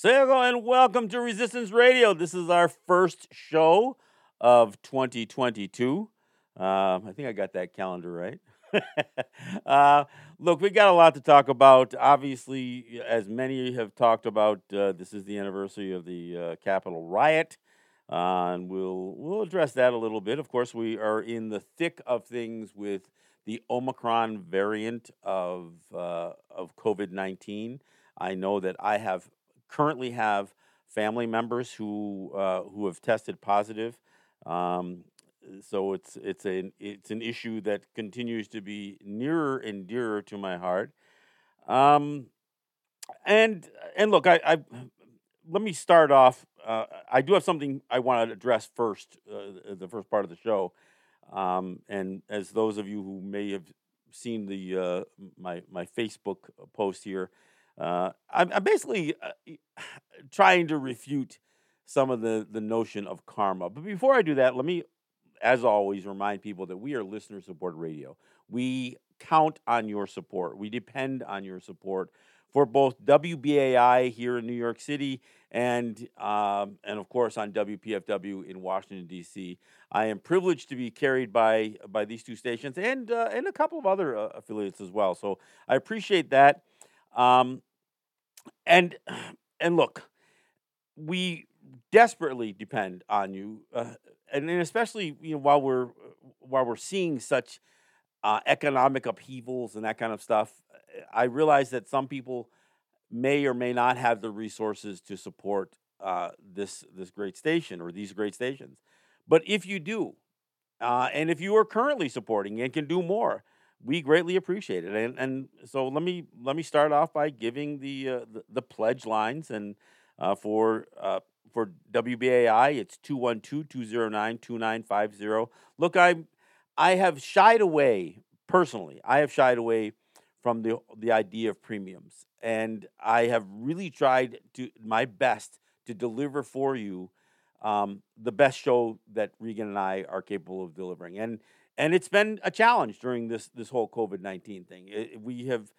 Hello and welcome to Resistance Radio. This is our first show of 2022. Um, I think I got that calendar right. uh, look, we got a lot to talk about. Obviously, as many have talked about, uh, this is the anniversary of the uh, Capitol riot, uh, and we'll we'll address that a little bit. Of course, we are in the thick of things with the Omicron variant of uh, of COVID nineteen. I know that I have currently have family members who uh, who have tested positive. Um, so it's it's an it's an issue that continues to be nearer and dearer to my heart. Um, and and look, I, I let me start off. Uh, I do have something I want to address first, uh, the first part of the show. Um, and as those of you who may have seen the uh, my my Facebook post here, uh, I'm, I'm, basically uh, trying to refute some of the, the notion of karma. But before I do that, let me, as always, remind people that we are listener supported radio. We count on your support, we depend on your support for both WBAI here in New York City and um, and of course on WPFW in Washington D.C. I am privileged to be carried by by these two stations and uh, and a couple of other uh, affiliates as well. So I appreciate that. Um, and and look, we desperately depend on you, uh, and, and, especially you know while we're while we're seeing such uh, economic upheavals and that kind of stuff. I realize that some people may or may not have the resources to support uh, this this great station or these great stations. But if you do, uh, and if you are currently supporting and can do more, we greatly appreciate it. And and so let me let me start off by giving the uh, the, the, pledge lines and uh, for uh, for WBAI it's 212-209-2950. Look, I I have shied away personally. I have shied away from the the idea of premiums and I have really tried to my best to deliver for you um, the best show that Regan and I are capable of delivering. And and it's been a challenge during this this whole COVID nineteen thing. It, we have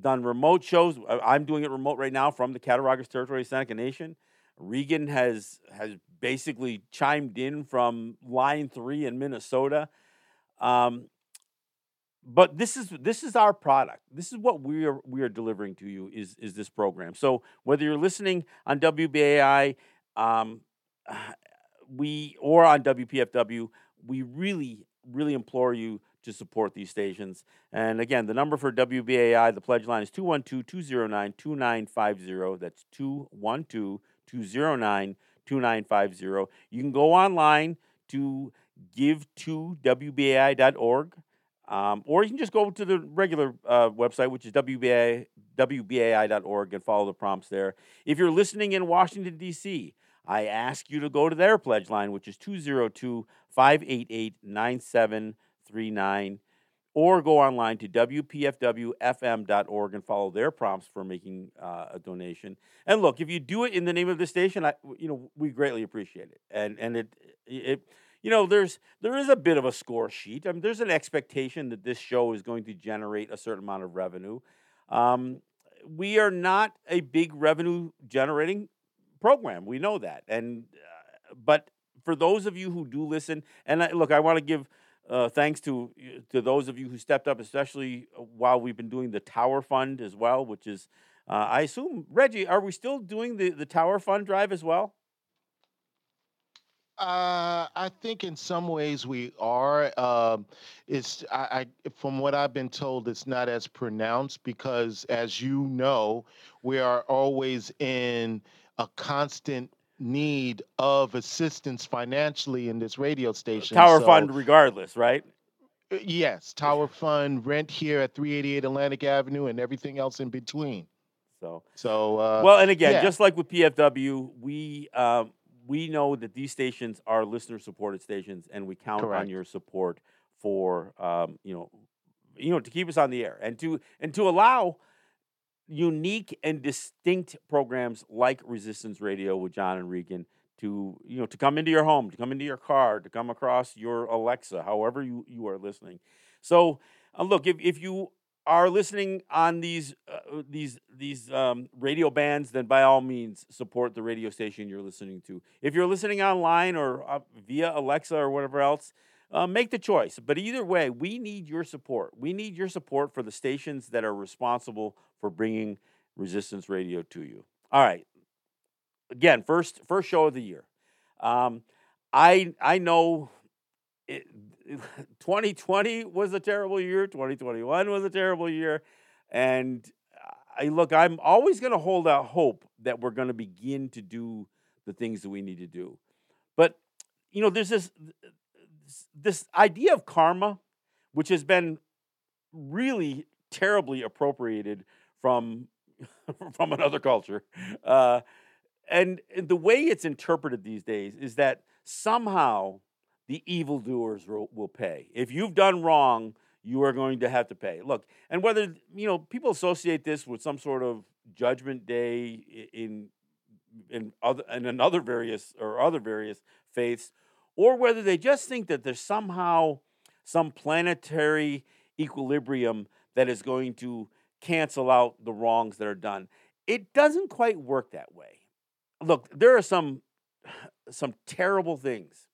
done remote shows. I'm doing it remote right now from the Cattaraugus Territory, of Seneca Nation. Regan has has basically chimed in from Line Three in Minnesota. Um, but this is this is our product. This is what we are we are delivering to you is is this program. So whether you're listening on WBAI, um, we or on WPFW, we really really implore you to support these stations. And again, the number for WBAI, the pledge line is 212 209 2950. That's 212 209 2950. You can go online to give to WBAI.org. Um, or you can just go to the regular uh, website, which is WBAI, WBAI.org, and follow the prompts there. If you're listening in Washington, D.C., I ask you to go to their pledge line, which is 202 588 9739, or go online to WPFWFM.org and follow their prompts for making uh, a donation. And look, if you do it in the name of the station, I, you know, we greatly appreciate it. And, and it, it, you know, there's there is a bit of a score sheet. I mean, there's an expectation that this show is going to generate a certain amount of revenue. Um, we are not a big revenue generating program. We know that, and uh, but for those of you who do listen, and I, look, I want to give uh, thanks to to those of you who stepped up, especially uh, while we've been doing the Tower Fund as well, which is, uh, I assume, Reggie, are we still doing the the Tower Fund drive as well? Uh, I think in some ways we are. Um, it's I, I, from what I've been told, it's not as pronounced because, as you know, we are always in a constant need of assistance financially in this radio station. Tower so, Fund, regardless, right? Uh, yes, Tower Fund, rent here at 388 Atlantic Avenue, and everything else in between. So, so uh, well, and again, yeah. just like with PFW, we um, we know that these stations are listener supported stations, and we count Correct. on your support for um, you know, you know, to keep us on the air and to and to allow unique and distinct programs like Resistance Radio with John and Regan to you know to come into your home, to come into your car, to come across your Alexa, however you, you are listening. So uh, look, if, if you are listening on these uh, these these um, radio bands, then by all means support the radio station you're listening to. If you're listening online or uh, via Alexa or whatever else, uh, make the choice. But either way, we need your support. We need your support for the stations that are responsible for bringing Resistance Radio to you. All right. Again, first first show of the year. Um, I I know it, 2020 was a terrible year. 2021 was a terrible year, and I look. I'm always going to hold out hope that we're going to begin to do the things that we need to do. But you know, there's this this idea of karma, which has been really terribly appropriated from from another culture. Uh, and the way it's interpreted these days is that somehow the evildoers will, pay. If you've done wrong, you are going to have to pay. Look, and whether you know people associate this with some sort of judgment day in in other in another various or other various faiths, or whether they just think that there's somehow some planetary equilibrium that is going to cancel out the wrongs that are done. It doesn't quite work that way. Look, there are some some terrible things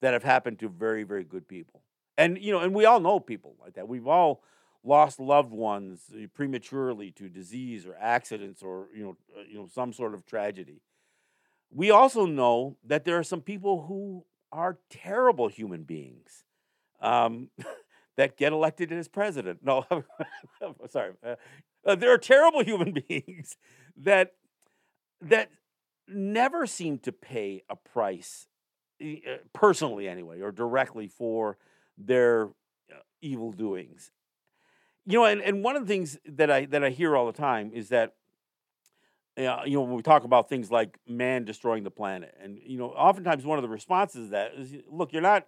that have happened to very very good people. And you know, and we all know people like that. We've all lost loved ones prematurely to disease or accidents or you know, uh, you know some sort of tragedy. We also know that there are some people who are terrible human beings um, that get elected as president. No, sorry. Uh, uh, there are terrible human beings that that never seem to pay a price uh, personally anyway or directly for their uh, evil doings you know and, and one of the things that i that i hear all the time is that uh, you know when we talk about things like man destroying the planet and you know oftentimes one of the responses to that is look you're not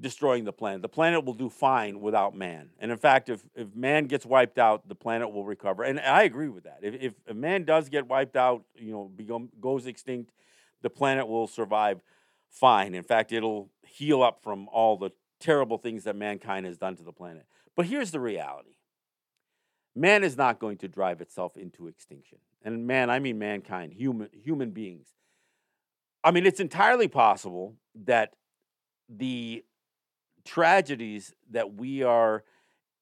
destroying the planet. The planet will do fine without man. And in fact, if, if man gets wiped out, the planet will recover. And I agree with that. If, if man does get wiped out, you know, become, goes extinct, the planet will survive fine. In fact, it'll heal up from all the terrible things that mankind has done to the planet. But here's the reality man is not going to drive itself into extinction. And man, I mean mankind, human, human beings. I mean, it's entirely possible that the tragedies that we are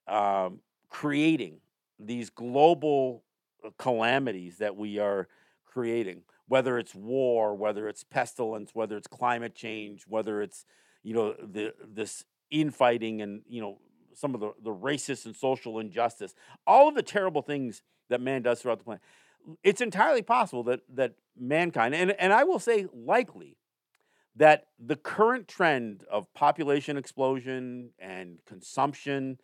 um, creating, these global uh, calamities that we are creating, whether it's war, whether it's pestilence, whether it's climate change, whether it's you know the this infighting and you know some of the, the racist and social injustice, all of the terrible things that man does throughout the planet. It's entirely possible that that mankind, and, and I will say likely, that the current trend of population explosion and consumption,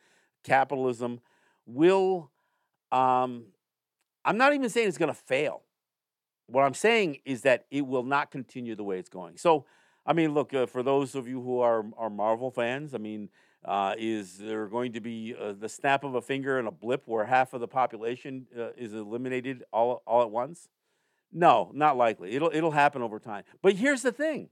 capitalism, will, um, I'm not even saying it's going to fail. What I'm saying is that it will not continue the way it's going. So, I mean, look, uh, for those of you who are, are Marvel fans, I mean, uh, is there going to be uh, the snap of a finger and a blip where half of the population uh, is eliminated all, all at once? No, not likely. It'll, it'll happen over time. But here's the thing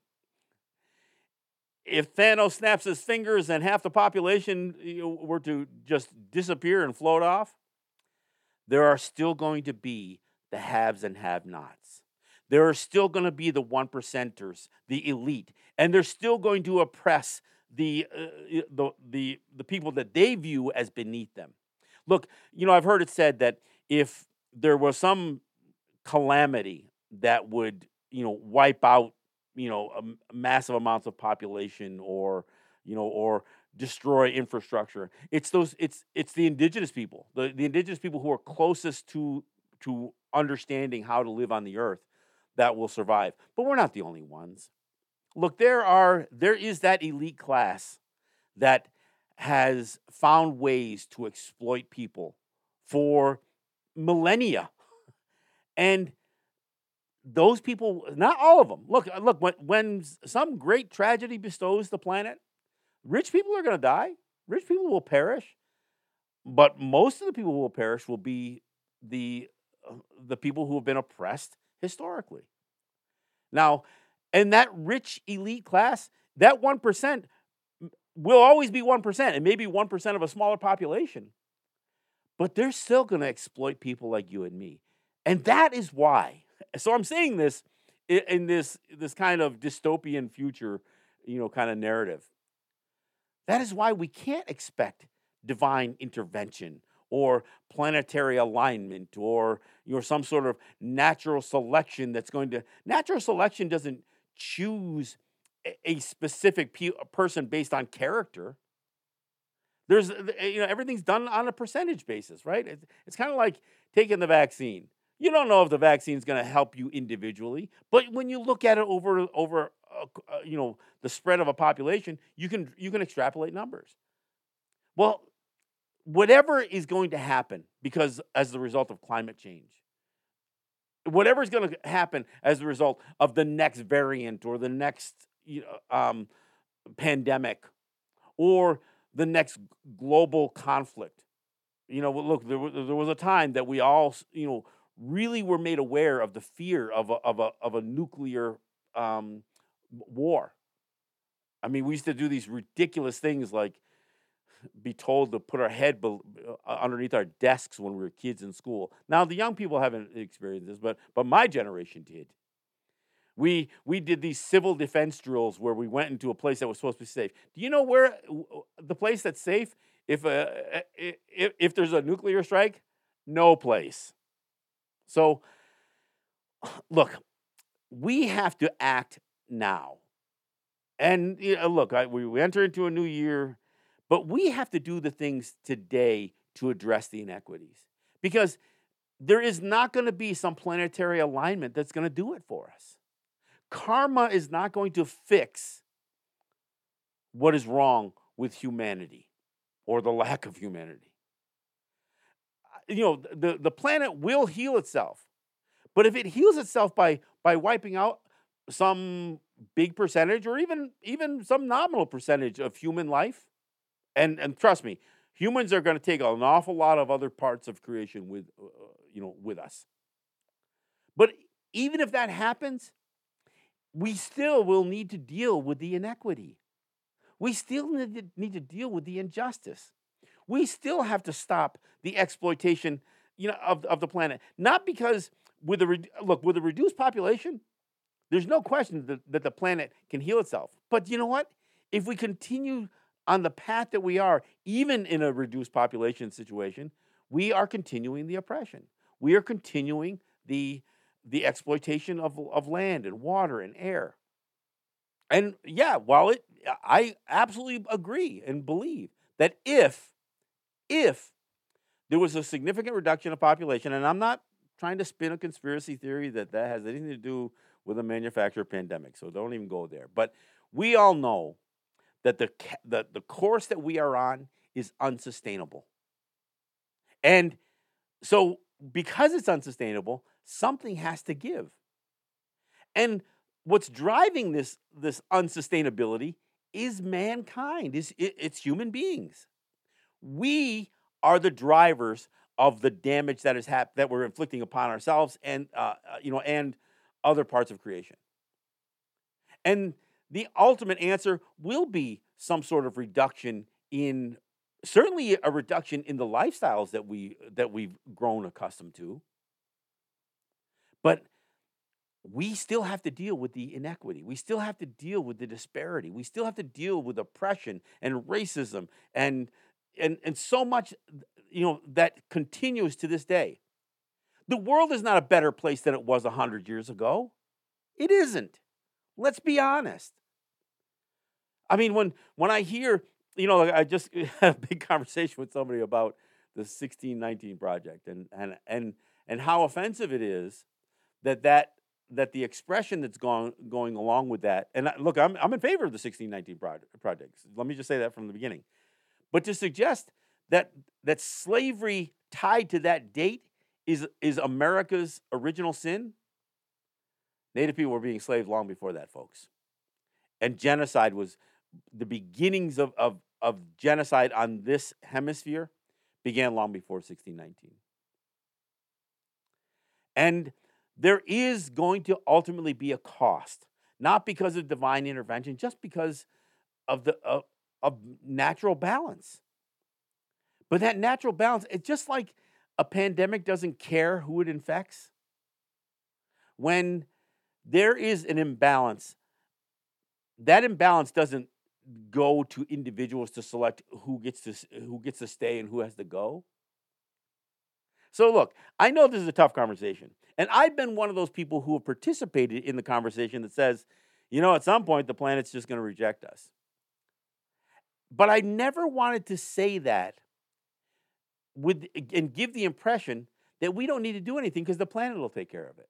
if Thanos snaps his fingers and half the population were to just disappear and float off, there are still going to be the haves and have nots. There are still going to be the one percenters, the elite, and they're still going to oppress the, uh, the, the, the people that they view as beneath them. Look, you know, I've heard it said that if there was some calamity that would, you know, wipe out you know massive amounts of population or you know or destroy infrastructure it's those it's it's the indigenous people the, the indigenous people who are closest to to understanding how to live on the earth that will survive but we're not the only ones look there are there is that elite class that has found ways to exploit people for millennia and those people, not all of them. Look, look. When, when some great tragedy bestows the planet, rich people are going to die. Rich people will perish, but most of the people who will perish will be the uh, the people who have been oppressed historically. Now, and that rich elite class, that one percent will always be one percent, and maybe one percent of a smaller population. but they're still going to exploit people like you and me. And that is why. So I'm saying this in this this kind of dystopian future, you know, kind of narrative. That is why we can't expect divine intervention or planetary alignment or you know some sort of natural selection that's going to natural selection doesn't choose a specific pe- person based on character. There's you know everything's done on a percentage basis right? It's, it's kind of like taking the vaccine. You don't know if the vaccine is going to help you individually but when you look at it over over uh, you know the spread of a population you can you can extrapolate numbers. Well whatever is going to happen because as the result of climate change whatever is going to happen as a result of the next variant or the next um, pandemic or the next global conflict. You know, look, there was, there was a time that we all, you know, really were made aware of the fear of a, of a, of a nuclear um, war. I mean, we used to do these ridiculous things like be told to put our head be- uh, underneath our desks when we were kids in school. Now, the young people haven't experienced this, but, but my generation did. We, we did these civil defense drills where we went into a place that was supposed to be safe. Do you know where the place that's safe if, uh, if, if there's a nuclear strike? No place. So, look, we have to act now. And you know, look, I, we, we enter into a new year, but we have to do the things today to address the inequities because there is not going to be some planetary alignment that's going to do it for us. Karma is not going to fix what is wrong with humanity or the lack of humanity. You know, the, the planet will heal itself. But if it heals itself by by wiping out some big percentage or even even some nominal percentage of human life, and and trust me, humans are going to take an awful lot of other parts of creation with uh, uh you know with us. But even if that happens, we still will need to deal with the inequity. We still need to, need to deal with the injustice. We still have to stop the exploitation you know, of, of the planet. Not because with a look with a reduced population, there's no question that, that the planet can heal itself. But you know what? If we continue on the path that we are, even in a reduced population situation, we are continuing the oppression. We are continuing the the exploitation of, of land and water and air. And yeah, while it, I absolutely agree and believe that if, if there was a significant reduction of population, and I'm not trying to spin a conspiracy theory that that has anything to do with a manufactured pandemic, so don't even go there. But we all know that the, the, the course that we are on is unsustainable. And so, because it's unsustainable, something has to give. And what's driving this, this unsustainability is mankind, is it's human beings. We are the drivers of the damage that is hap- that we're inflicting upon ourselves and uh, uh, you know and other parts of creation. And the ultimate answer will be some sort of reduction in certainly a reduction in the lifestyles that we that we've grown accustomed to but we still have to deal with the inequity. We still have to deal with the disparity. We still have to deal with oppression and racism and and and so much you know that continues to this day. The world is not a better place than it was 100 years ago. It isn't. Let's be honest. I mean when when I hear, you know, I just had a big conversation with somebody about the 1619 project and and and and how offensive it is that that that the expression that's going going along with that, and look, I'm I'm in favor of the 1619 project. Let me just say that from the beginning. But to suggest that that slavery tied to that date is is America's original sin. Native people were being enslaved long before that, folks. And genocide was the beginnings of, of, of genocide on this hemisphere began long before 1619. And there is going to ultimately be a cost, not because of divine intervention, just because of the of, of natural balance. But that natural balance, it's just like a pandemic doesn't care who it infects. When there is an imbalance, that imbalance doesn't go to individuals to select who gets to who gets to stay and who has to go. So look, I know this is a tough conversation. And I've been one of those people who have participated in the conversation that says, you know, at some point the planet's just going to reject us. But I never wanted to say that with and give the impression that we don't need to do anything because the planet will take care of it.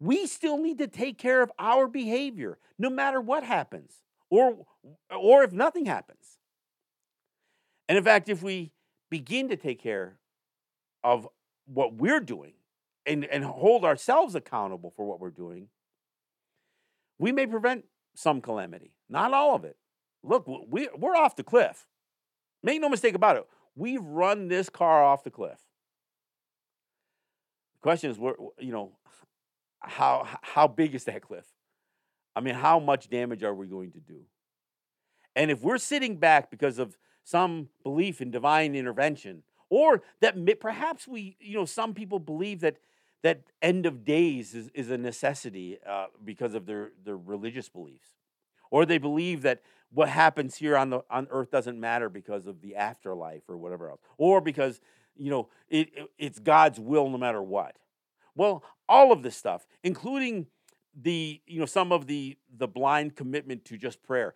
We still need to take care of our behavior no matter what happens or or if nothing happens. And in fact, if we begin to take care of what we're doing and, and hold ourselves accountable for what we're doing, we may prevent some calamity. Not all of it. Look, we, we're off the cliff. Make no mistake about it. We've run this car off the cliff. The question is, you know, how how big is that cliff? I mean, how much damage are we going to do? And if we're sitting back because of some belief in divine intervention, or that perhaps we, you know, some people believe that that end of days is, is a necessity uh, because of their, their religious beliefs. Or they believe that what happens here on, the, on earth doesn't matter because of the afterlife or whatever else. Or because, you know, it, it, it's God's will no matter what. Well, all of this stuff, including the, you know, some of the, the blind commitment to just prayer.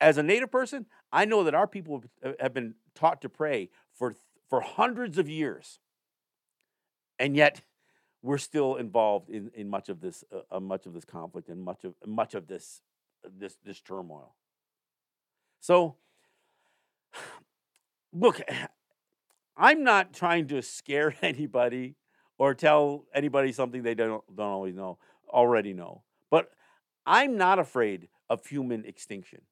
As a Native person, I know that our people have been taught to pray for, for hundreds of years. And yet, we're still involved in, in much of this uh, uh, much of this conflict and much of much of this this this turmoil. So look, I'm not trying to scare anybody or tell anybody something they don't don't always know already know. But I'm not afraid of human extinction.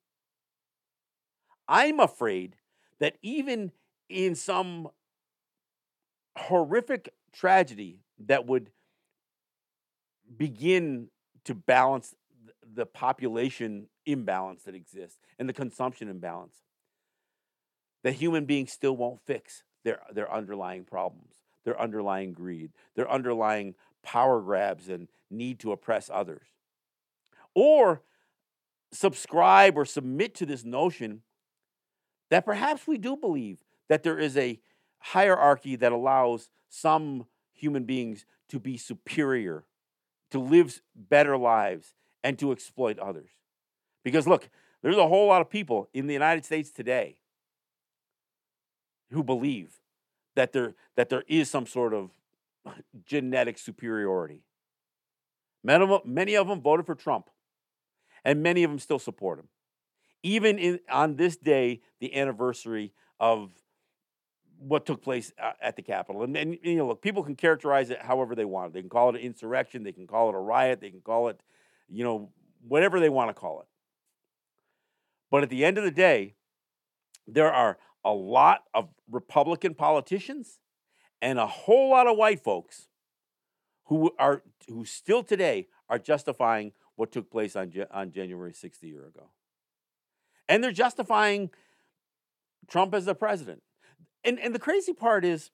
I'm afraid that even in some horrific tragedy that would begin to balance the population imbalance that exists and the consumption imbalance. The human beings still won't fix their, their underlying problems, their underlying greed, their underlying power grabs and need to oppress others. Or subscribe or submit to this notion that perhaps we do believe that there is a hierarchy that allows some human beings to be superior, to live better lives, and to exploit others. Because look, there's a whole lot of people in the United States today who believe that there, that there is some sort of genetic superiority. Many of, them, voted for Trump, and many of them still support him. Even in, on this day, the anniversary of what took place uh, at the Capitol. And, and, you know, look, people can characterize it however they want. They can call it an insurrection. They can call it a riot. They can call it, you know, whatever they want to call it. But at the end of the day, there are a lot of Republican politicians and a whole lot of white folks who are who still today are justifying what took place on on January 6th a year ago. And they're justifying Trump as the president and and the crazy part is,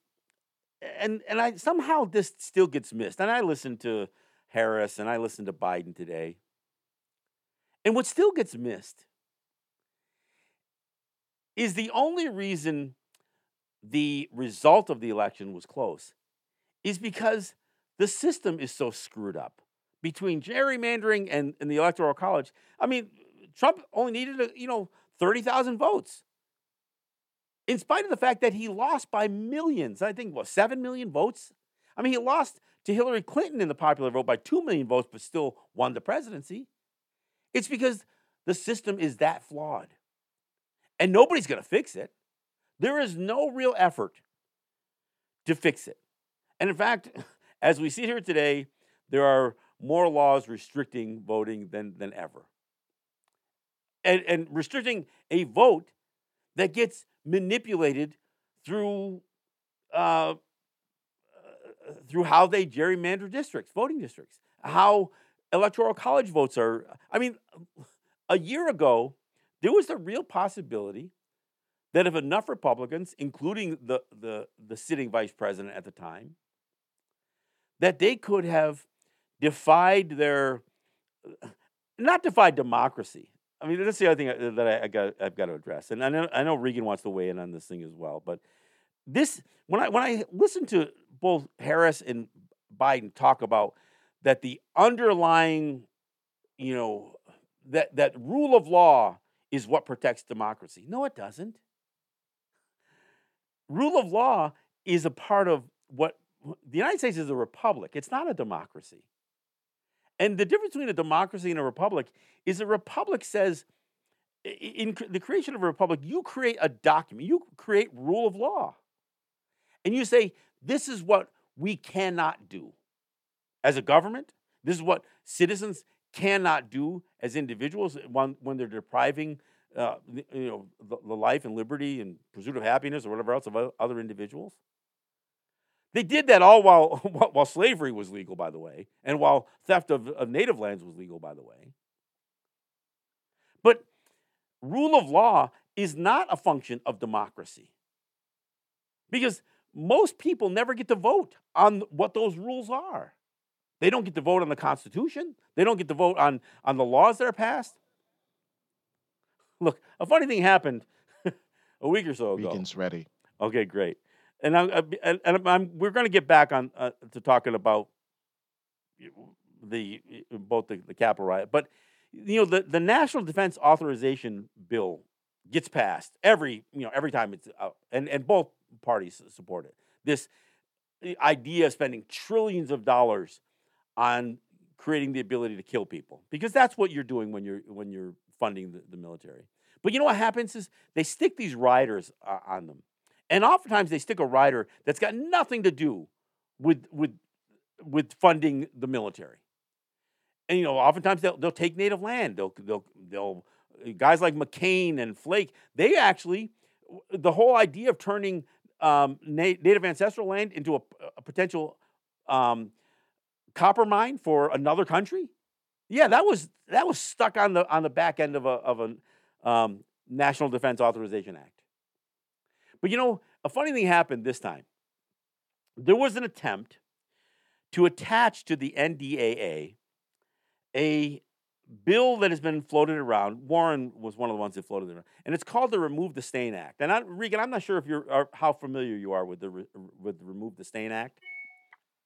and and I somehow this still gets missed. And I listened to Harris and I listened to Biden today. And what still gets missed is the only reason the result of the election was close is because the system is so screwed up between gerrymandering and, and the electoral college. I mean, Trump only needed, a, you know, 30,000 votes in spite of the fact that he lost by millions. I think, what, 7 million votes? I mean, he lost to Hillary Clinton in the popular vote by 2 million votes, but still won the presidency. It's because the system is that flawed. And nobody's going to fix it. There is no real effort to fix it. And in fact, as we see here today, there are more laws restricting voting than, than ever. And, and restricting a vote that gets manipulated through uh, through how they gerrymander districts, voting districts, how electoral college votes are. I mean, a year ago, there was a real possibility that if enough Republicans, including the, the, the sitting vice president at the time, that they could have defied their, uh, not defied democracy. I mean, that's the other thing that I, I got, I've got to address. And I know, I know Regan wants to weigh in on this thing as well. But this, when I, when I listen to both Harris and Biden talk about that the underlying, you know, that, that rule of law is what protects democracy. No, it doesn't. Rule of law is a part of what the United States is a republic. It's not a democracy. And the difference between a democracy and a republic is a republic says, in the creation of a republic, you create a document, you create rule of law. And you say, this is what we cannot do as a government. This is what citizens cannot do as individuals when, they're depriving uh, you know the, the, life and liberty and pursuit of happiness or whatever else of other individuals. They did that all while while slavery was legal, by the way, and while theft of, of native lands was legal, by the way. But rule of law is not a function of democracy because most people never get to vote on what those rules are. They don't get to vote on the Constitution. They don't get to vote on, on the laws that are passed. Look, a funny thing happened a week or so ago. Regan's ready. Okay, great. And, I, and, and I'm, we're going to get back on uh, to talking about the both the, the Capitol riot, but you know the, the National Defense Authorization Bill gets passed every you know every time it's out, and and both parties support it. This idea of spending trillions of dollars on creating the ability to kill people because that's what you're doing when you're when you're funding the, the military. But you know what happens is they stick these riders uh, on them, and oftentimes they stick a rider that's got nothing to do with with with funding the military. And you know, oftentimes they'll they'll take native land. They'll they'll they'll guys like McCain and Flake. They actually the whole idea of turning um, native ancestral land into a, a potential um, copper mine for another country? Yeah, that was that was stuck on the on the back end of a of a um, National Defense Authorization Act. But you know, a funny thing happened this time. There was an attempt to attach to the NDAA a bill that has been floated around. Warren was one of the ones that floated it around, and it's called the Remove the Stain Act. And I, Regan, I'm not sure if you're how familiar you are with the with the Remove the Stain Act.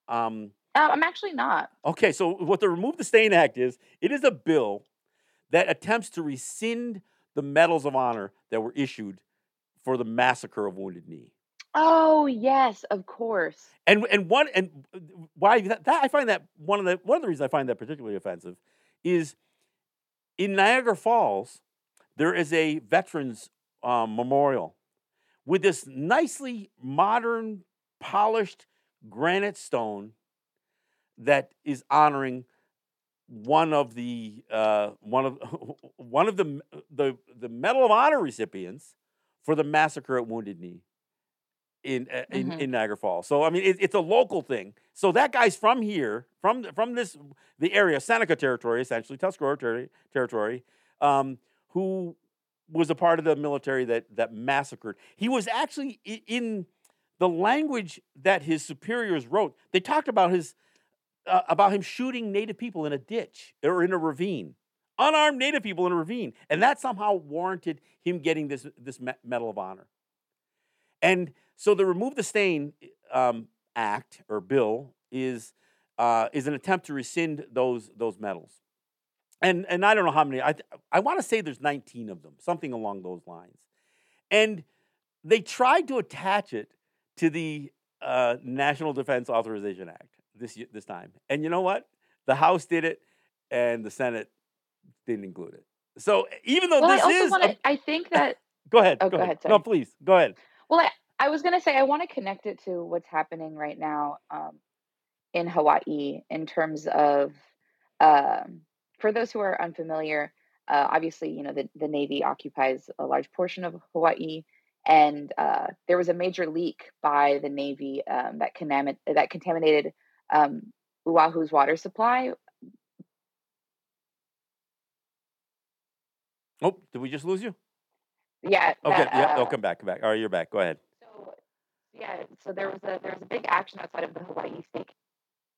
Um, uh, I'm actually not. Okay, so what the Remove the Stain Act is, it is a bill that attempts to rescind the medals of honor that were issued for the massacre of Wounded Knee. Oh yes, of course. And and one and why that, that I find that one of the one of the reasons I find that particularly offensive is in Niagara Falls there is a veterans um, memorial with this nicely modern, polished granite stone that is honoring one of the uh, one of one of the the the Medal of Honor recipients for the massacre at Wounded Knee in uh, in, mm-hmm. in Niagara Falls. So I mean, it, it's a local thing. So that guy's from here, from from this the area, Seneca territory, essentially Tuscarora ter- territory, um, who was a part of the military that that massacred. He was actually in the language that his superiors wrote. They talked about his uh, about him shooting native people in a ditch or in a ravine, unarmed native people in a ravine, and that somehow warranted him getting this this Medal of Honor. And so the Remove the Stain um, Act or bill is uh, is an attempt to rescind those those medals. And and I don't know how many. I I want to say there's 19 of them, something along those lines. And they tried to attach it to the uh, National Defense Authorization Act this this time. And you know what? The House did it, and the Senate didn't include it. So even though well, this I is, wanna, a, I think that. go ahead. Oh, go, go ahead. ahead no, please go ahead. Well, I, I was going to say I want to connect it to what's happening right now um, in Hawaii in terms of, um, for those who are unfamiliar, uh, obviously, you know, the, the Navy occupies a large portion of Hawaii and uh, there was a major leak by the Navy um, that, that contaminated um, Oahu's water supply. Oh, did we just lose you? yeah. Okay, that, yeah, uh, come back, come back. All right, you're back. Go ahead. So yeah, so there was a there was a big action outside of the Hawaii State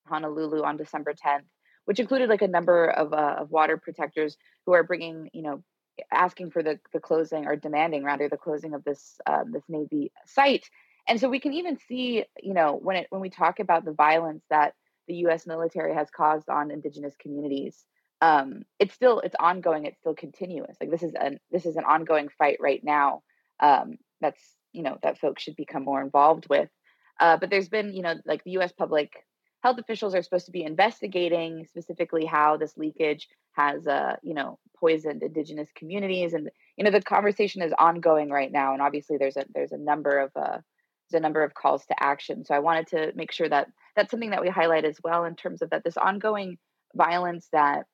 Honolulu on December 10th, which included like a number of uh, of water protectors who are bringing, you know, asking for the the closing or demanding rather the closing of this um, this Navy site. And so we can even see, you know, when it when we talk about the violence that the U.S. military has caused on indigenous communities, um, it's still it's ongoing. It's still continuous. Like this is an this is an ongoing fight right now. Um, that's you know that folks should become more involved with. Uh, but there's been you know like the U.S. public health officials are supposed to be investigating specifically how this leakage has uh, you know poisoned indigenous communities and you know the conversation is ongoing right now and obviously there's a there's a number of uh, there's a number of calls to action. So i wanted to make sure that that's something that we highlight as well in terms of that this ongoing violence that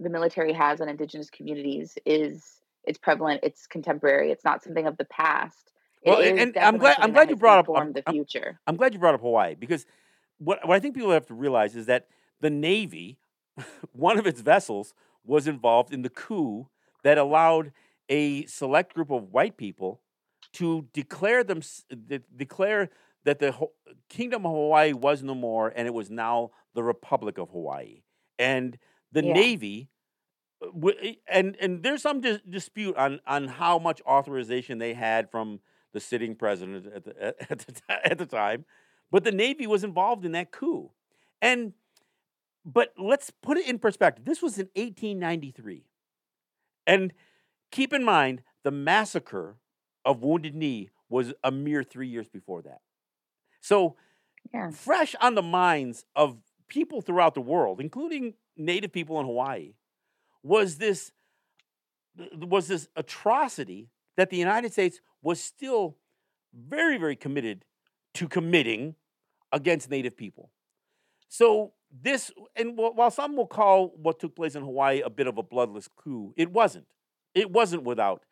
the military has on indigenous communities is it's prevalent it's contemporary it's not something of the past. It Well, and- I'm glad- I'm glad you brought up- I'm- the I'm- future. I'm glad you brought up Hawaii because what, what I think people have to realize is that the Navy, one of its vessels, was involved in the coup that allowed a select group of white people to declare them de- declare that the Ho- Kingdom of Hawaii was no more and it was now the Republic of Hawaii. And the Yeah. Navy uh, w- and and there's some dis- dispute on on how much authorization they had from the sitting president at the at the, at the time, but the Navy was involved in that coup, and but let's put it in perspective. This was in 1893, and keep in mind the massacre of Wounded Knee was a mere three years before that. So yeah fresh on the minds of people throughout the world, including Native people in Hawaii, was this was this atrocity that the United States was still very, very committed to committing against Native people. So this, and while some will call what took place in Hawaii a bit of a bloodless coup, it wasn't. It wasn't without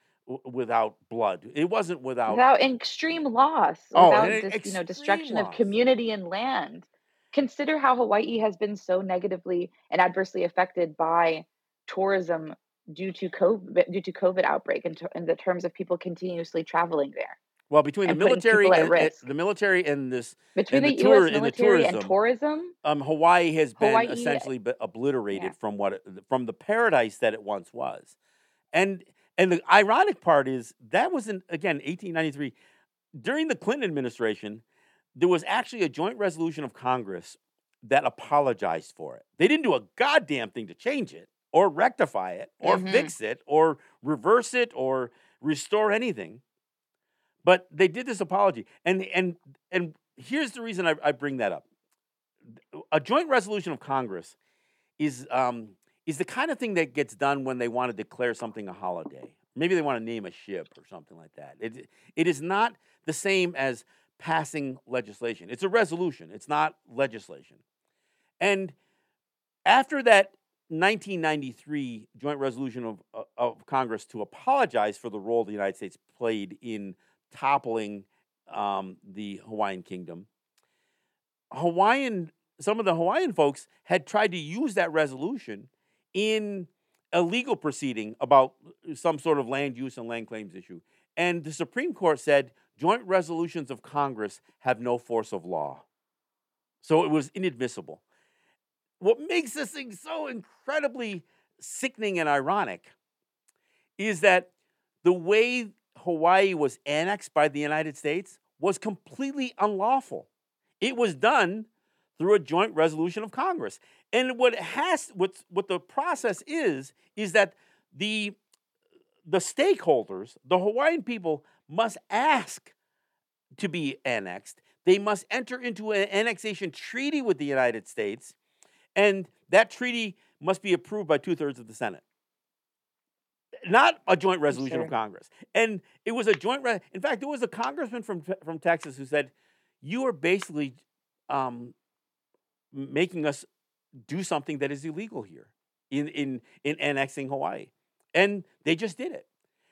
without blood. It wasn't without. without extreme loss, Oh, without and dis, you know extreme destruction of community and land. Consider how Hawaii has been so negatively and adversely affected by tourism due to COVID, due to COVID outbreak, in, ter- in the terms of people continuously traveling there. well, between the military and, and the military and this, Between And the, the U.S. tour- and the military and tourism. tourism, um, Hawaii has been Hawaii- essentially obliterated yeah. from what from the paradise that it once was, and and the ironic part is that was in again 1893 during the Clinton administration. There was actually a joint resolution of Congress that apologized for it. They didn't do a goddamn thing to change it or rectify it or Mhm. fix it or reverse it or restore anything. But they did this apology. And and and here's the reason I, I bring that up. A joint resolution of Congress is um, is the kind of thing that gets done when they want to declare something a holiday. Maybe they want to name a ship or something like that. It, it is not the same as passing legislation. It's a resolution. It's not legislation. And after that 1993 joint resolution of, uh, of Congress to apologize for the role the United States played in toppling um, the Hawaiian kingdom, Hawaiian some of the Hawaiian folks had tried to use that resolution in a legal proceeding about uh, some sort of land use and land claims issue. And the Supreme Court said joint resolutions of Congress have no force of law. So it was inadmissible. What makes this thing so incredibly sickening and ironic is that the way Hawaii was annexed by the United States was completely unlawful. It was done through a joint resolution of Congress. And what has what what the process is is that the the stakeholders, the Hawaiian people must ask to be annexed. They must enter into an annexation treaty with the United States, and that treaty must be approved by two thirds of the Senate. Not a joint resolution Sure. of Congress. And it was a joint. Re- In fact, there was a congressman from from Texas who said, "You are basically um, making us do something that is illegal here in in in annexing Hawaii," and they just did it.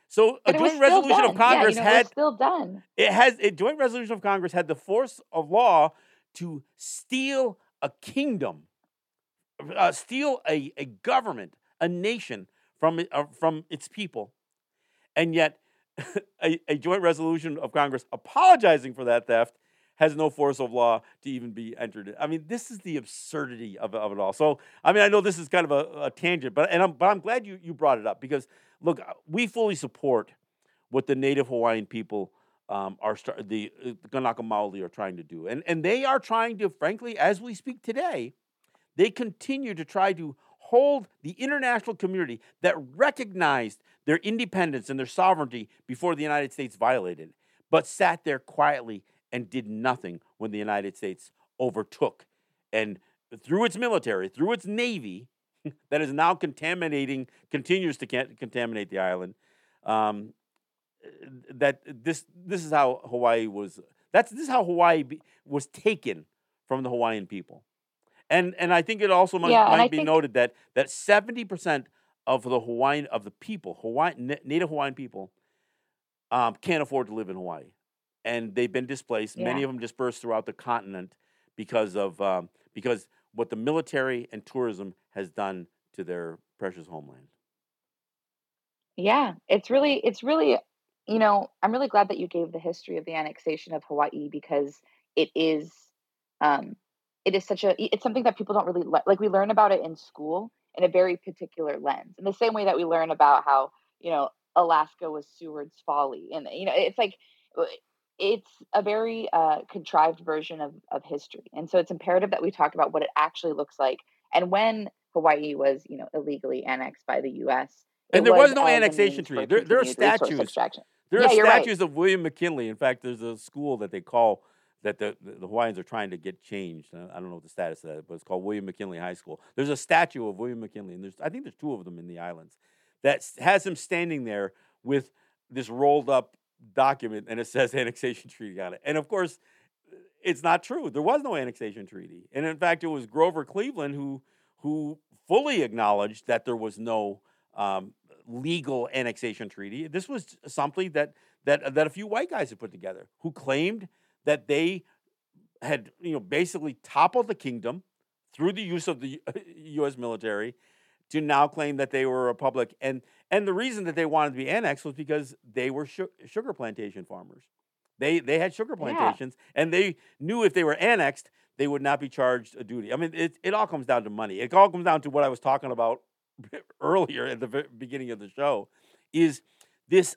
So a but it joint resolution of Congress yeah, you know, it had was still done. it has a joint resolution of Congress had the force of law to steal a kingdom, uh, steal a, a government, a nation from uh, from its people, and yet a, a joint resolution of Congress apologizing for that theft has no force of law to even be entered. I mean, this is the absurdity of, of it all. So, I mean, I know this is kind of a, a tangent, but and I'm, but I'm glad you, you brought it up because look, we fully support what the Native Hawaiian people um, are start, the uh, Kanaka Maoli are trying to do, and and they are trying to, frankly, as we speak today, they continue to try to hold the international community that recognized their independence and their sovereignty before the United States violated, but sat there quietly and did nothing when the United States overtook and through its military, through its navy, that is now contaminating, continues to contaminate the island. Um, that this this is how Hawaii was. That's this is how Hawaii be, was taken from the Hawaiian people, and and I think it also might, Yeah, might be think noted that that seventy percent of the Hawaiian of the people, Hawaiian Native Hawaiian people, um, can't afford to live in Hawaii, and they've been displaced. Many of them dispersed throughout the continent because of um, because what the military and tourism has done to their precious homeland. Yeah, it's really it's really you know, I'm really glad that you gave the history of the annexation of Hawaii because it is um it is such a it's something that people don't really le- like we learn about it in school in a very particular lens. In the same way that we learn about how, you know, Alaska was Seward's folly and you know, it's like it's a very uh, contrived version of, of history. And so it's imperative that we talk about what it actually looks like. And when Hawaii was, you know, illegally annexed by the US, And there was was no annexation treaty. There, there are statues. There Yeah, are you're right. statues of William McKinley. In fact, there's a school that they call that the, the Hawaiians are trying to get changed. I don't know what the status of that, but it's called William McKinley High School. There's a statue of William McKinley, and there's I think there's two of them in the islands that has him standing there with this rolled up document, and it says annexation treaty on it. And of course, it's not true. There was no annexation treaty, and in fact, it was Grover Cleveland who who fully acknowledged that there was no um, legal annexation treaty. This was something that that that a few white guys had put together, who claimed that they had you know basically toppled the kingdom through the use of the U.S. military to now claim that they were a republic. And and the reason that they wanted to be annexed was because they were su- sugar plantation farmers. They they had sugar Yeah. plantations, and they knew if they were annexed, they would not be charged a duty. I mean, it it all comes down to money. It all comes down to what I was talking about earlier at the beginning of the show, is this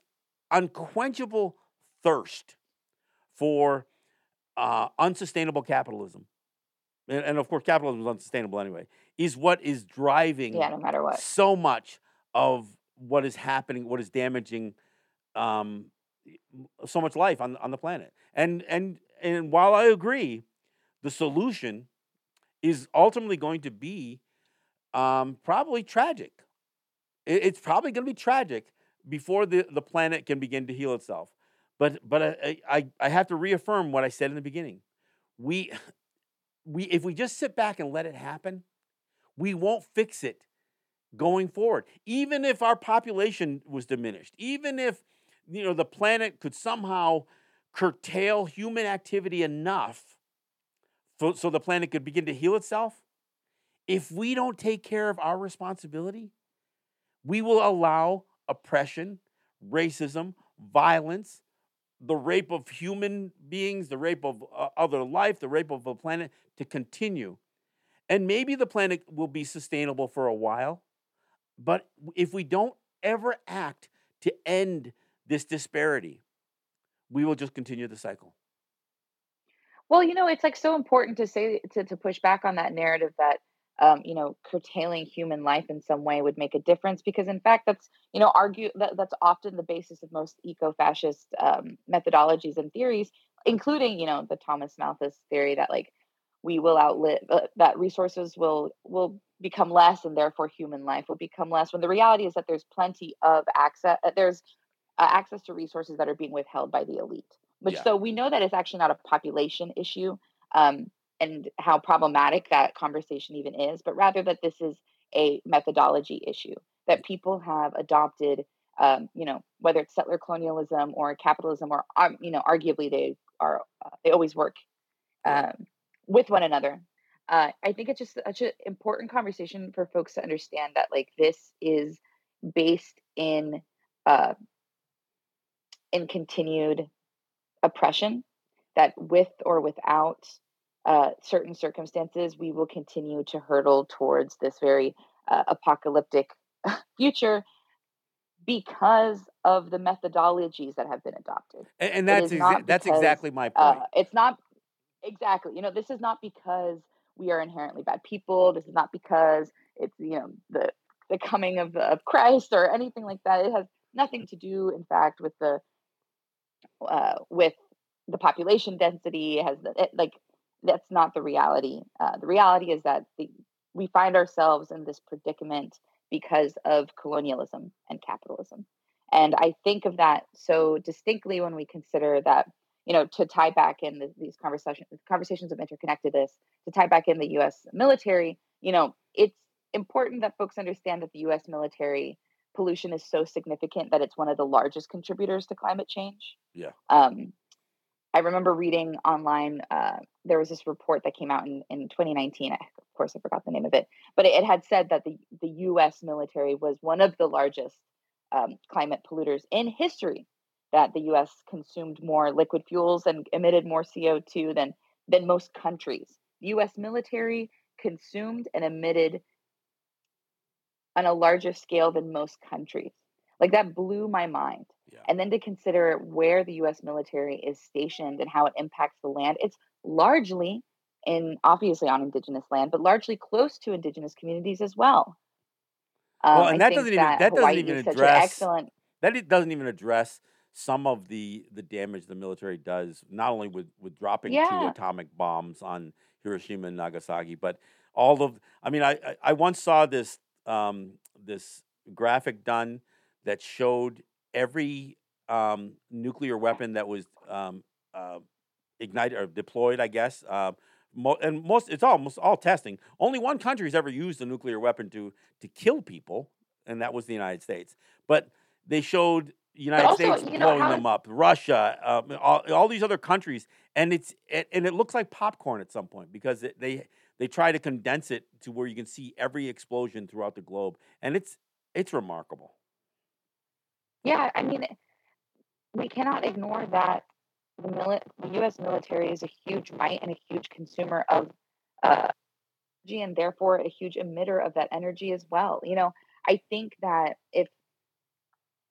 unquenchable thirst for uh, unsustainable capitalism, and, and of course, capitalism is unsustainable anyway. Is what is driving Yeah, no matter what. so much of what is happening, what is damaging um, so much life on on the planet. And and and while I agree, the solution is ultimately going to be um, probably tragic. It- it's probably going to be tragic before the, the planet can begin to heal itself. But but I, I I have to reaffirm what I said in the beginning. We we if we just sit back and let it happen, we won't fix it going forward. Even if our population was diminished, even if you know the planet could somehow curtail human activity enough so, so the planet could begin to heal itself, if we don't take care of our responsibility, we will allow oppression, racism, violence, the rape of human beings, the rape of uh, other life, the rape of the planet to continue. And maybe the planet will be sustainable for a while, but if we don't ever act to end this disparity, we will just continue the cycle. Well, you know, it's like so important to say to to push back on that narrative that um, you know, curtailing human life in some way would make a difference because in fact that's, you know, argue that that's often the basis of most eco-fascist um, methodologies and theories, including, you know, the Thomas Malthus theory that like we will outlive uh, that resources will will become less and therefore human life will become less when the reality is that there's plenty of access uh, there's uh, access to resources that are being withheld by the elite which Yeah. so we know that it's actually not a population issue um, and how problematic that conversation even is but rather that this is a methodology issue that people have adopted um, you know whether it's settler colonialism or capitalism or um, you know arguably they are uh, they always work um, with one another uh, i think it's just such an important conversation for folks to understand that like this is based in uh, in continued oppression, that with or without uh, certain circumstances, we will continue to hurtle towards this very uh, apocalyptic future because of the methodologies that have been adopted. And, and that's exa- that's because, exactly my uh, point. It's not exactly. You know, this is not because we are inherently bad people. This is not because it's you know the the coming of, of Christ or anything like that. It has nothing to do, in fact, with the uh, with the population density. It has it, like that's not the reality. Uh, the reality is that the, we find ourselves in this predicament because of colonialism and capitalism. And I think of that so distinctly when we consider that, you know, to tie back in the, these conversations, conversations of interconnectedness, to tie back in the U.S. military, you know, it's important that folks understand that the U.S. military pollution is so significant that it's one of the largest contributors to climate change. Yeah. Um, I remember reading online, uh, there was this report that came out in, in 2019. of course, I forgot the name of it, but it, it had said that the, the US military was one of the largest um, climate polluters in history, that the US consumed more liquid fuels and emitted more CO2 than, than most countries. The US military consumed and emitted on a larger scale than most countries. Like that blew my mind. Yeah. And then to consider where the US military is stationed and how it impacts the land, it's largely in obviously on indigenous land, but largely close to indigenous communities as well. Um, well, and that doesn't even that, that doesn't even address excellent. That doesn't even address some of the the damage the military does, not only with with dropping yeah. two atomic bombs on Hiroshima and Nagasaki, but all of. I mean, I I once saw this um, this graphic done that showed every um, nuclear weapon that was um, uh, ignited or deployed, I guess. Uh, mo- and most it's almost all testing. Only one country has ever used a nuclear weapon to to kill people, and that was the United States. But they showed United also, States blowing know, them up, Russia, um, all, all, these other countries, and it's it, and it looks like popcorn at some point because it, they they try to condense it to where you can see every explosion throughout the globe, and it's it's remarkable. Yeah, I mean, we cannot ignore that the, mili- the U.S. military is a huge might and a huge consumer of uh, energy, and therefore a huge emitter of that energy as well. You know, I think that if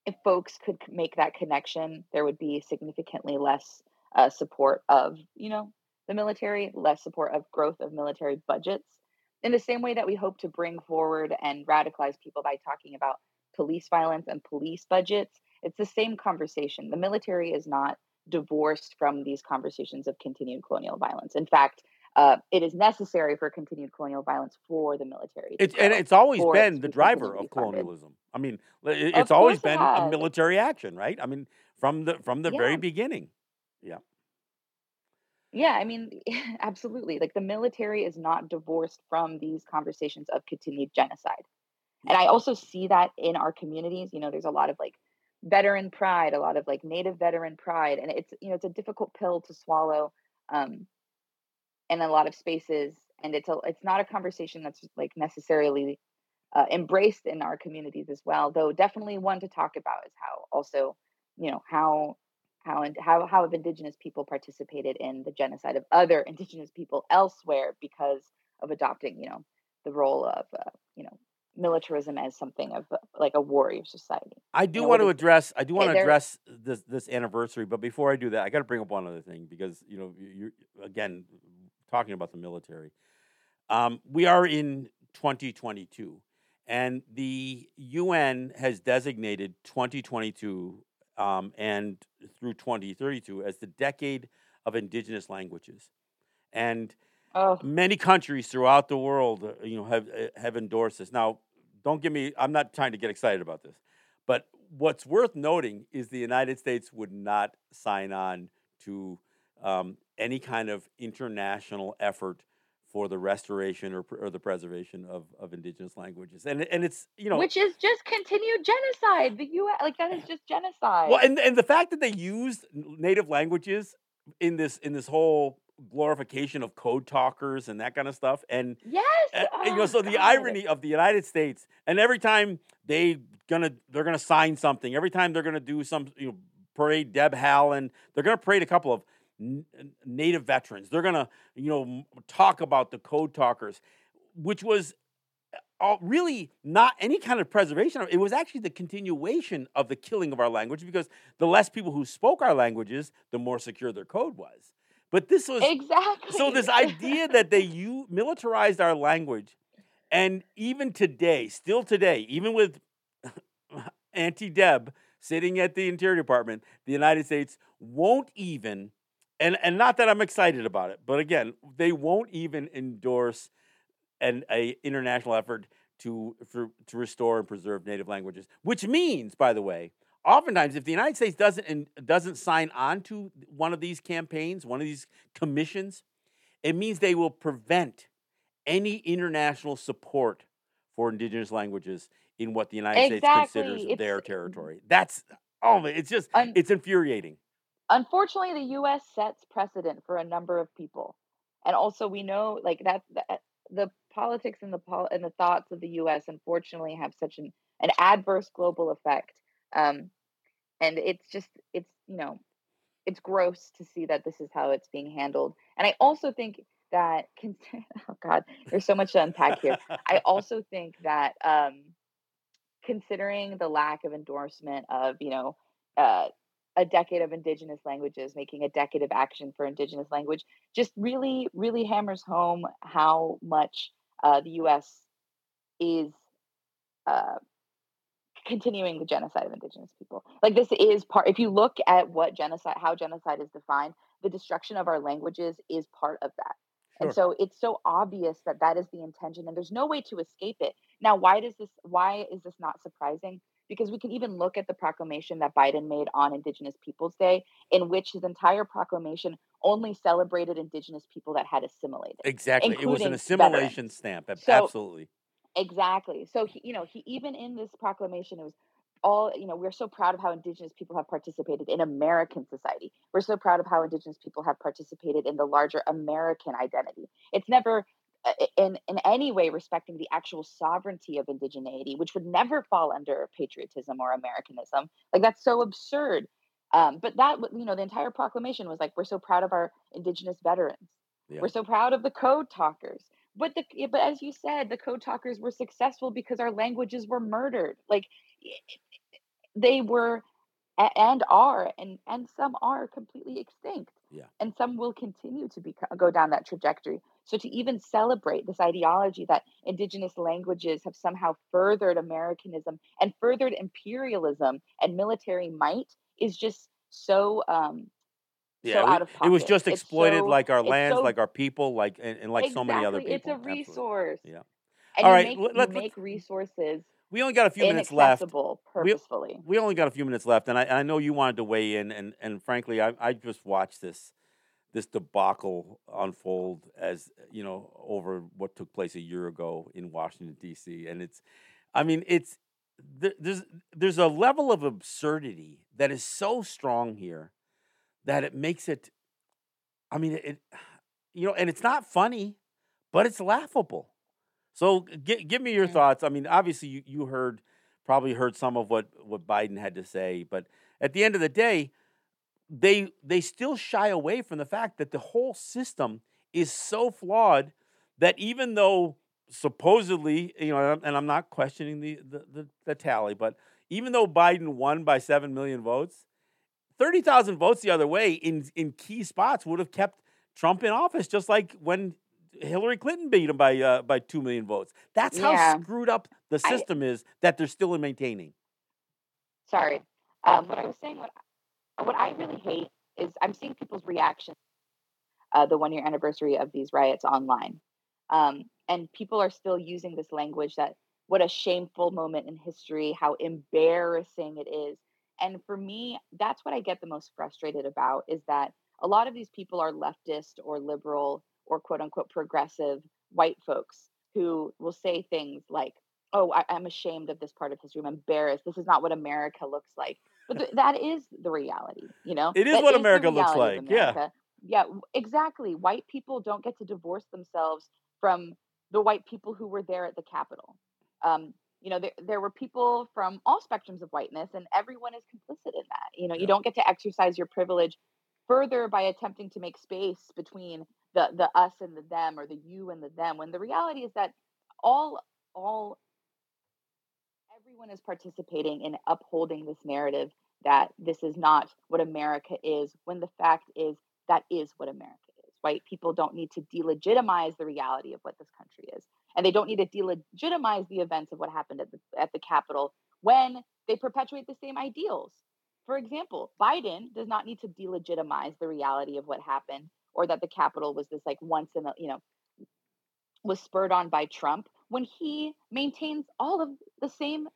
if folks could make that connection, there would be significantly less uh, support of you know the military, less support of growth of military budgets. In the same way that we hope to bring forward and radicalize people by talking about police violence and police budgets, it's the same conversation. The military is not divorced from these conversations of continued colonial violence. In fact, uh, it is necessary for continued colonial violence for the military. It's, and it's always been the driver of colonialism. I mean, it's always been a military action, right? I mean, from the from the yeah. very beginning. Yeah. Yeah, I mean, absolutely. Like the military is not divorced from these conversations of continued genocide. And I also see that in our communities. You know, there's a lot of like veteran pride, a lot of like native veteran pride, and it's you know it's a difficult pill to swallow um, in a lot of spaces, and it's a it's not a conversation that's like necessarily uh, embraced in our communities as well. Though definitely one to talk about is how also you know how how and how how have indigenous people participated in the genocide of other indigenous people elsewhere because of adopting you know the role of uh, you know militarism as something of uh, like a warrior society. I do you know, want to address. I do want to address this this anniversary, but before I do that, I got to bring up one other thing because you know you again talking about the military. Um, we are in 2022, and the UN has designated 2022 um, and through 2032 as the decade of indigenous languages, and. Oh. Many countries throughout the world, uh, you know, have uh, have endorsed this. Now, don't give me, I'm not trying to get excited about this. But what's worth noting is the United States would not sign on to um, any kind of international effort for the restoration or, or the preservation of, of indigenous languages. And and it's, you know, which is just continued genocide. The US like that is just genocide. Well, and and the fact that they used native languages in this in this whole glorification of code talkers and that kind of stuff. And yes, and, oh, you know, so God. the irony of the United States, and every time they gonna they're gonna sign something, every time they're gonna do some you know parade Deb Haaland. They're going to parade a couple of native veterans. They're going to, you know, talk about the code talkers, which was uh, really not any kind of preservation. It was actually the continuation of the killing of our language because the less people who spoke our languages, the more secure their code was. But this was exactly so this idea that they you militarized our language, and even today, still today, even with Auntie Deb sitting at the Interior Department, the United States won't even, and and not that I'm excited about it, but again, they won't even endorse an a international effort to for, to restore and preserve native languages. Which means, by the way, oftentimes if the United States doesn't doesn't sign on to one of these campaigns, one of these commissions, it means they will prevent any international support for indigenous languages in what the United exactly. States considers it's, their territory. That's oh, it's just it's infuriating. Unfortunately, the U.S. sets precedent for a number of people, and also we know like that, that the politics and the pol- and the thoughts of the U.S. unfortunately have such an an adverse global effect, um, and it's just it's you know it's gross to see that this is how it's being handled. And I also think that oh god, there's so much to unpack here. I also think that um, considering the lack of endorsement of you know uh, a decade of indigenous languages making a decade of action for indigenous language just really really hammers home how much uh, the us is uh, continuing the genocide of indigenous people like this is part if you look at what genocide how genocide is defined the destruction of our languages is part of that Sure. And so it's so obvious that that is the intention and there's no way to escape it. Now, why does this why is this not surprising? Because we can even look at the proclamation that Biden made on Indigenous Peoples Day, in which his entire proclamation only celebrated Indigenous people that had assimilated. Exactly. It was an assimilation veterans. stamp. So, Absolutely. Exactly. So he, you know, he even in this proclamation, it was all you know we're so proud of how indigenous people have participated in american society we're so proud of how indigenous people have participated in the larger american identity it's never in in any way respecting the actual sovereignty of indigeneity which would never fall under patriotism or americanism. Like that's so absurd. Um, but that you know the entire proclamation was like we're so proud of our indigenous veterans. Yeah. we're so proud of the code talkers. But the but as you said the code talkers were successful because our languages were murdered. Like they were and are and and some are completely extinct yeah and some will continue to be go down that trajectory so to even celebrate this ideology that indigenous languages have somehow furthered americanism and furthered imperialism and military might is just so um yeah, so out of it was just exploited so, like our lands, so, like our people, like and, and like exactly, so many other people. It's a resource. Absolutely. Yeah. And All right, make, let, make resources we only got a few minutes left. Purposefully. We, we, only got a few minutes left, and I, I know you wanted to weigh in, and, and frankly, I, I just watched this this debacle unfold as you know over what took place a year ago in Washington D.C. And it's, I mean, it's there's there's a level of absurdity that is so strong here that it makes it. I mean, it, you know, and it's not funny, but it's laughable. So g- give me your mm-hmm. thoughts. I mean, obviously you, you heard probably heard some of what what Biden had to say, but at the end of the day, they they still shy away from the fact that the whole system is so flawed that even though supposedly, you know, and I'm not questioning the the, the, the tally, but even though Biden won by seven million votes, thirty thousand votes the other way in in key spots would have kept Trump in office, just like when Hillary Clinton beat him by uh, by two million votes. That's how yeah. screwed up the system I, is that they're still maintaining. Sorry, um, what I was saying, what what I really hate is I'm seeing people's reactions. Uh, the one year anniversary of these riots online, um, and people are still using this language that what a shameful moment in history, how embarrassing it is. And for me, that's what I get the most frustrated about is that a lot of these people are leftist or liberal or quote unquote progressive white folks who will say things like, oh, I, am ashamed of this part of history. I'm embarrassed. This is not what America looks like. But th- that is the reality, you know? It is that what is America looks like. Yeah. Yeah, exactly. White people don't get to divorce themselves from the white people who were there at the Capitol. Um, you know, there, there were people from all spectrums of whiteness, and everyone is complicit in that. You know, Yeah. you don't get to exercise your privilege further by attempting to make space between the the us and the them, or the you and the them. When the reality is that all all everyone is participating in upholding this narrative that this is not what America is, when the fact is that is what America is. White people don't need to delegitimize the reality of what this country is, and they don't need to delegitimize the events of what happened at the at the Capitol when they perpetuate the same ideals. For example, Biden does not need to delegitimize the reality of what happened or that the Capitol was this like once in a you know was spurred on by Trump when he maintains all of the same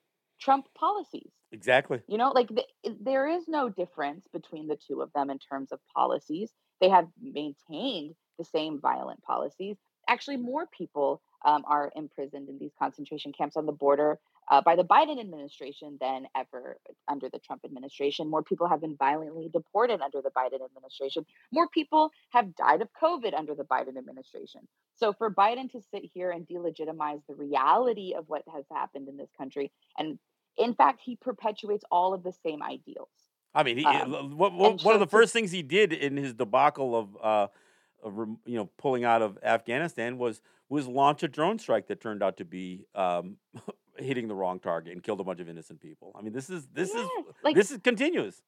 Trump policies. Exactly. You know, like the, there is no difference between the two of them in terms of policies. They have maintained the same violent policies. Actually, more people um, are imprisoned in these concentration camps on the border uh, by the Biden administration than ever under the Trump administration. More people have been violently deported under the Biden administration. More people have died of COVID under the Biden administration. So for Biden to sit here and delegitimize the reality of what has happened in this country, and in fact, he perpetuates all of the same ideals. I mean, he, Um, what, what, one of the first things he did in his debacle of, uh, of you know, pulling out of Afghanistan was was launch a drone strike that turned out to be um, hitting the wrong target and killed a bunch of innocent people. I mean, this is this Yes, is uh, like this is continuous.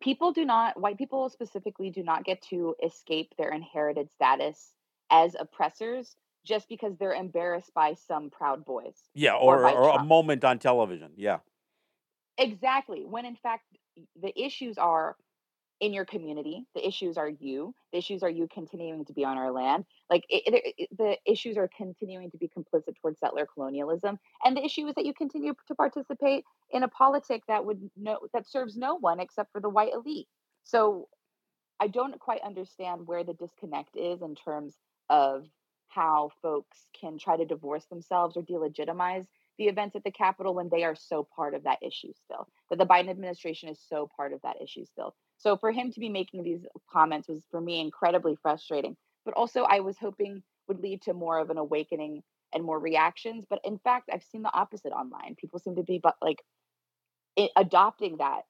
people do not white people specifically do not get to escape their inherited status as oppressors just because they're embarrassed by some proud boys Yeah, or or or a moment on television. Yeah, exactly when in fact the issues are in your community the issues are you the issues are you continuing to be on our land like it, it, it- the issues are continuing to be complicit towards settler colonialism and the issue is that you continue to participate in a politic that would no that serves no one except for the white elite so i don't quite understand where the disconnect is in terms of how folks can try to divorce themselves or delegitimize the events at the Capitol when they are so part of that issue still, that the Biden administration is so part of that issue still. So for him to be making these comments was for me incredibly frustrating, but also I was hoping would lead to more of an awakening and more reactions. But in fact, I've seen the opposite online. People seem to be but like adopting that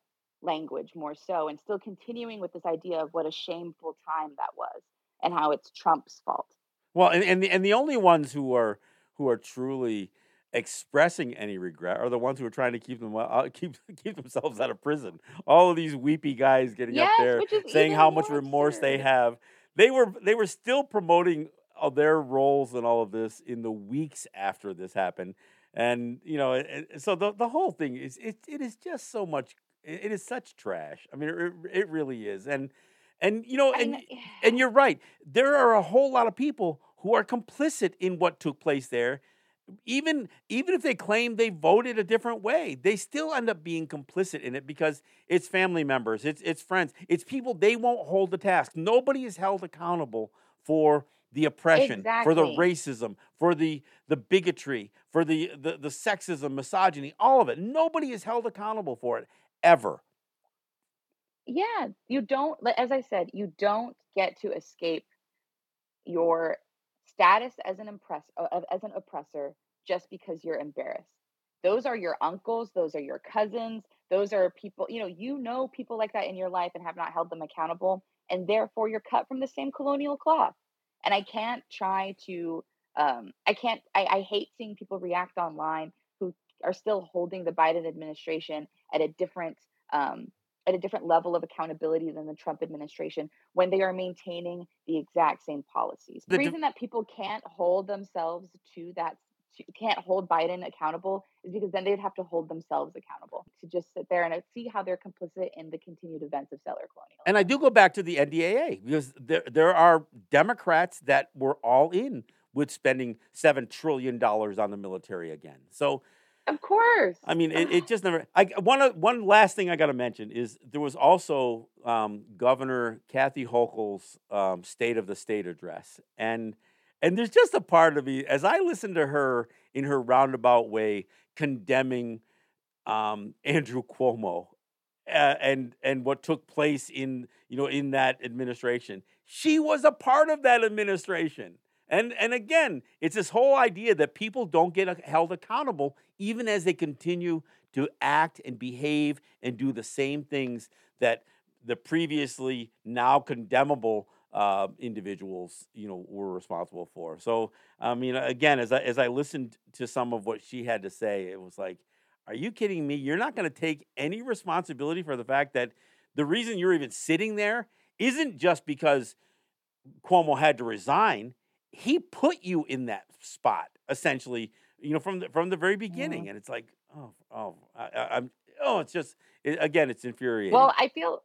language more so and still continuing with this idea of what a shameful time that was and how it's Trump's fault. Well, and and the, and the only ones who are who are truly expressing any regret are the ones who are trying to keep them uh, keep keep themselves out of prison. All of these weepy guys getting Yes, up there saying how much remorse they have. They were they were still promoting uh, their roles and all of this in the weeks after this happened. And you know, it, it- so the the whole thing is it it is just so much it, is such trash. I mean, it, it really is. And and you know, and know- and you're right. There are a whole lot of people who are complicit in what took place there. Even even if they claim they voted a different way, they still end up being complicit in it because it's family members, it's it's friends, it's people they won't hold the task. Nobody is held accountable for the oppression, for the racism, for the the bigotry, for the, the the sexism, misogyny, all of it. Nobody is held accountable for it ever. yeah you don't as i said you don't get to escape your status as an impress uh, as an oppressor just because you're embarrassed. Those are your uncles those are your cousins those are people you know you know people like that in your life and have not held them accountable and therefore you're cut from the same colonial cloth. And i can't try to um i can't i, I hate seeing people react online who are still holding the biden administration at a different um at a different level of accountability than the Trump administration when they are maintaining the exact same policies. The The reason that people can't hold themselves to that to, can't hold Biden accountable is because then they'd have to hold themselves accountable to just sit there and see how they're complicit in the continued events of settler colonialism. And I do go back to the NDAA because there there are Democrats that were all in with spending seven trillion dollars on the military again. So of course. I mean, it, it just never. I one one last thing I got to mention is there was also um, Governor Kathy Hochul's um, State of the State address, and and there's just a part of me as I listen to her in her roundabout way condemning um, Andrew Cuomo uh, and and what took place in you know in that administration. She was a part of that administration. And and again, it's this whole idea that people don't get held accountable even as they continue to act and behave and do the same things that the previously now condemnable uh, individuals, you know, were responsible for. So, I mean, again, as I as I listened to some of what she had to say, it was like, "Are you kidding me? You're not going to take any responsibility for the fact that the reason you're even sitting there isn't just because Cuomo had to resign. He put you in that spot, essentially, you know, from the from the very beginning. And it's like, oh, oh, I, I'm, oh, it's just, it, again, it's infuriating. Well, I feel,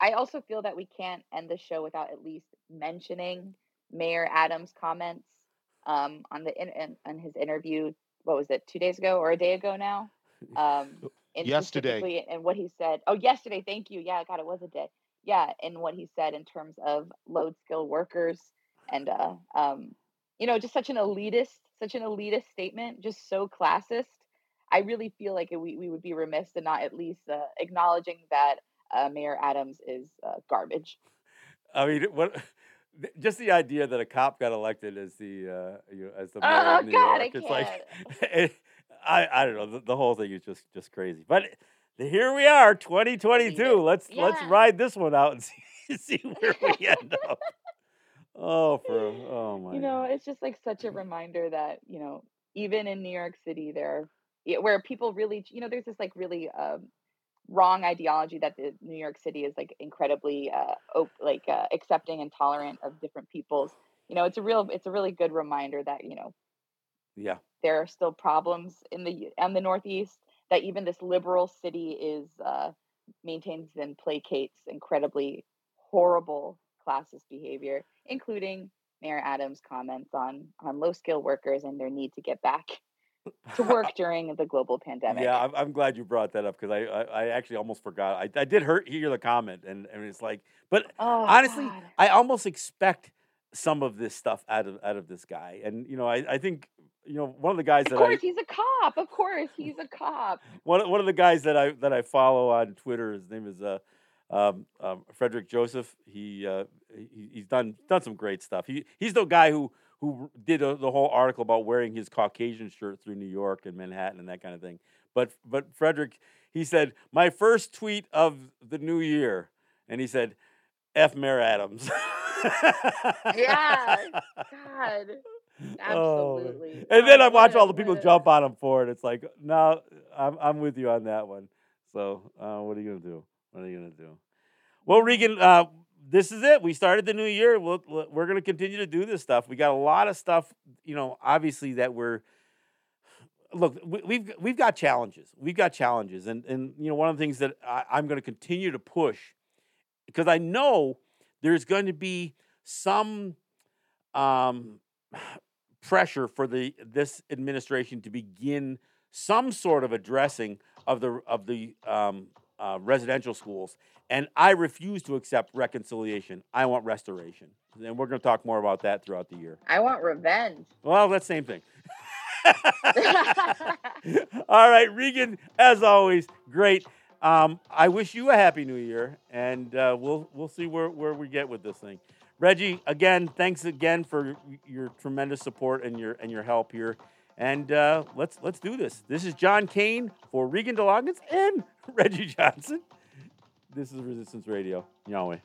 I also feel that we can't end the show without at least mentioning Mayor Adams' comments um, on the in, in, on his interview. What was it? Two days ago or a day ago now? Um, and Yesterday. And what he said. Oh, yesterday. Thank you. Yeah, God, it was a day. Yeah, and what he said in terms of load skilled workers and uh, um, you know, just such an elitist, such an elitist statement, just so classist. I really feel like we, we would be remiss to not at least uh, acknowledging that uh, Mayor Adams is uh, garbage. I mean, what? Just the idea that a cop got elected as the uh, you know, as the mayor Oh of New God, I York, it's can't. like it, I I don't know. The, the whole thing is just just crazy. But here we are, 2022. Let's let's ride this one out and see, see where we end up. Oh, for oh my. you know, it's just like such a reminder that you know, even in New York City, there, where people really, you know, there's this like really um, wrong ideology that the New York City is like incredibly uh, op- like uh, accepting and tolerant of different peoples. You know, it's a real, it's a really good reminder that you know yeah. there are still problems in the and the Northeast. That even this liberal city is uh, maintains and placates incredibly horrible classist behavior, including Mayor Adams' comments on on low skill workers and their need to get back to work during the global pandemic. Yeah, I'm, I'm glad you brought that up because I, I I actually almost forgot. I, I did hurt hear the comment and and it's like, but Oh, honestly, God. I almost expect some of this stuff out of out of this guy. And you know, I, I think you know one of the guys of that course I he's a cop. Of course he's a cop. one one of the guys that I that I follow on Twitter. His name is uh, um, um, Frederick Joseph. He, uh, he he's done done some great stuff. He he's the guy who who did uh the whole article about wearing his Caucasian shirt through New York and Manhattan and that kind of thing. But but Frederick, he said my first tweet of the new year, and he said, "F Mayor Adams." Yeah, God, Oh, absolutely. and then Oh, I watch all the people jump on him for it. It's like, no, I'm I'm with you on that one. So, uh, what are you gonna do? What are you gonna do? Well, Regan, uh, this is it. We started the new year. We'll, we'll- we're gonna continue to do this stuff. We got a lot of stuff, you know, obviously that we're. Look, we, we've we've got challenges. We've got challenges, and and you know, one of the things that I, I'm to continue to push because I know there's going to be some um, pressure for the this administration to begin some sort of addressing of the of the um, uh, residential schools, and I refuse to accept reconciliation. I want restoration, and we're going to talk more about that throughout the year. I want revenge. Well, that's the same thing. All right, Regan, as always, great. Um, I wish you a happy new year, and uh, we'll we'll see where, where we get with this thing. Reggie, again, thanks again for your tremendous support and your and your help here. And uh, let's let's do this. This is John Kane for Regan de Loggans and Reggie Johnson. This is Resistance Radio. Yahweh.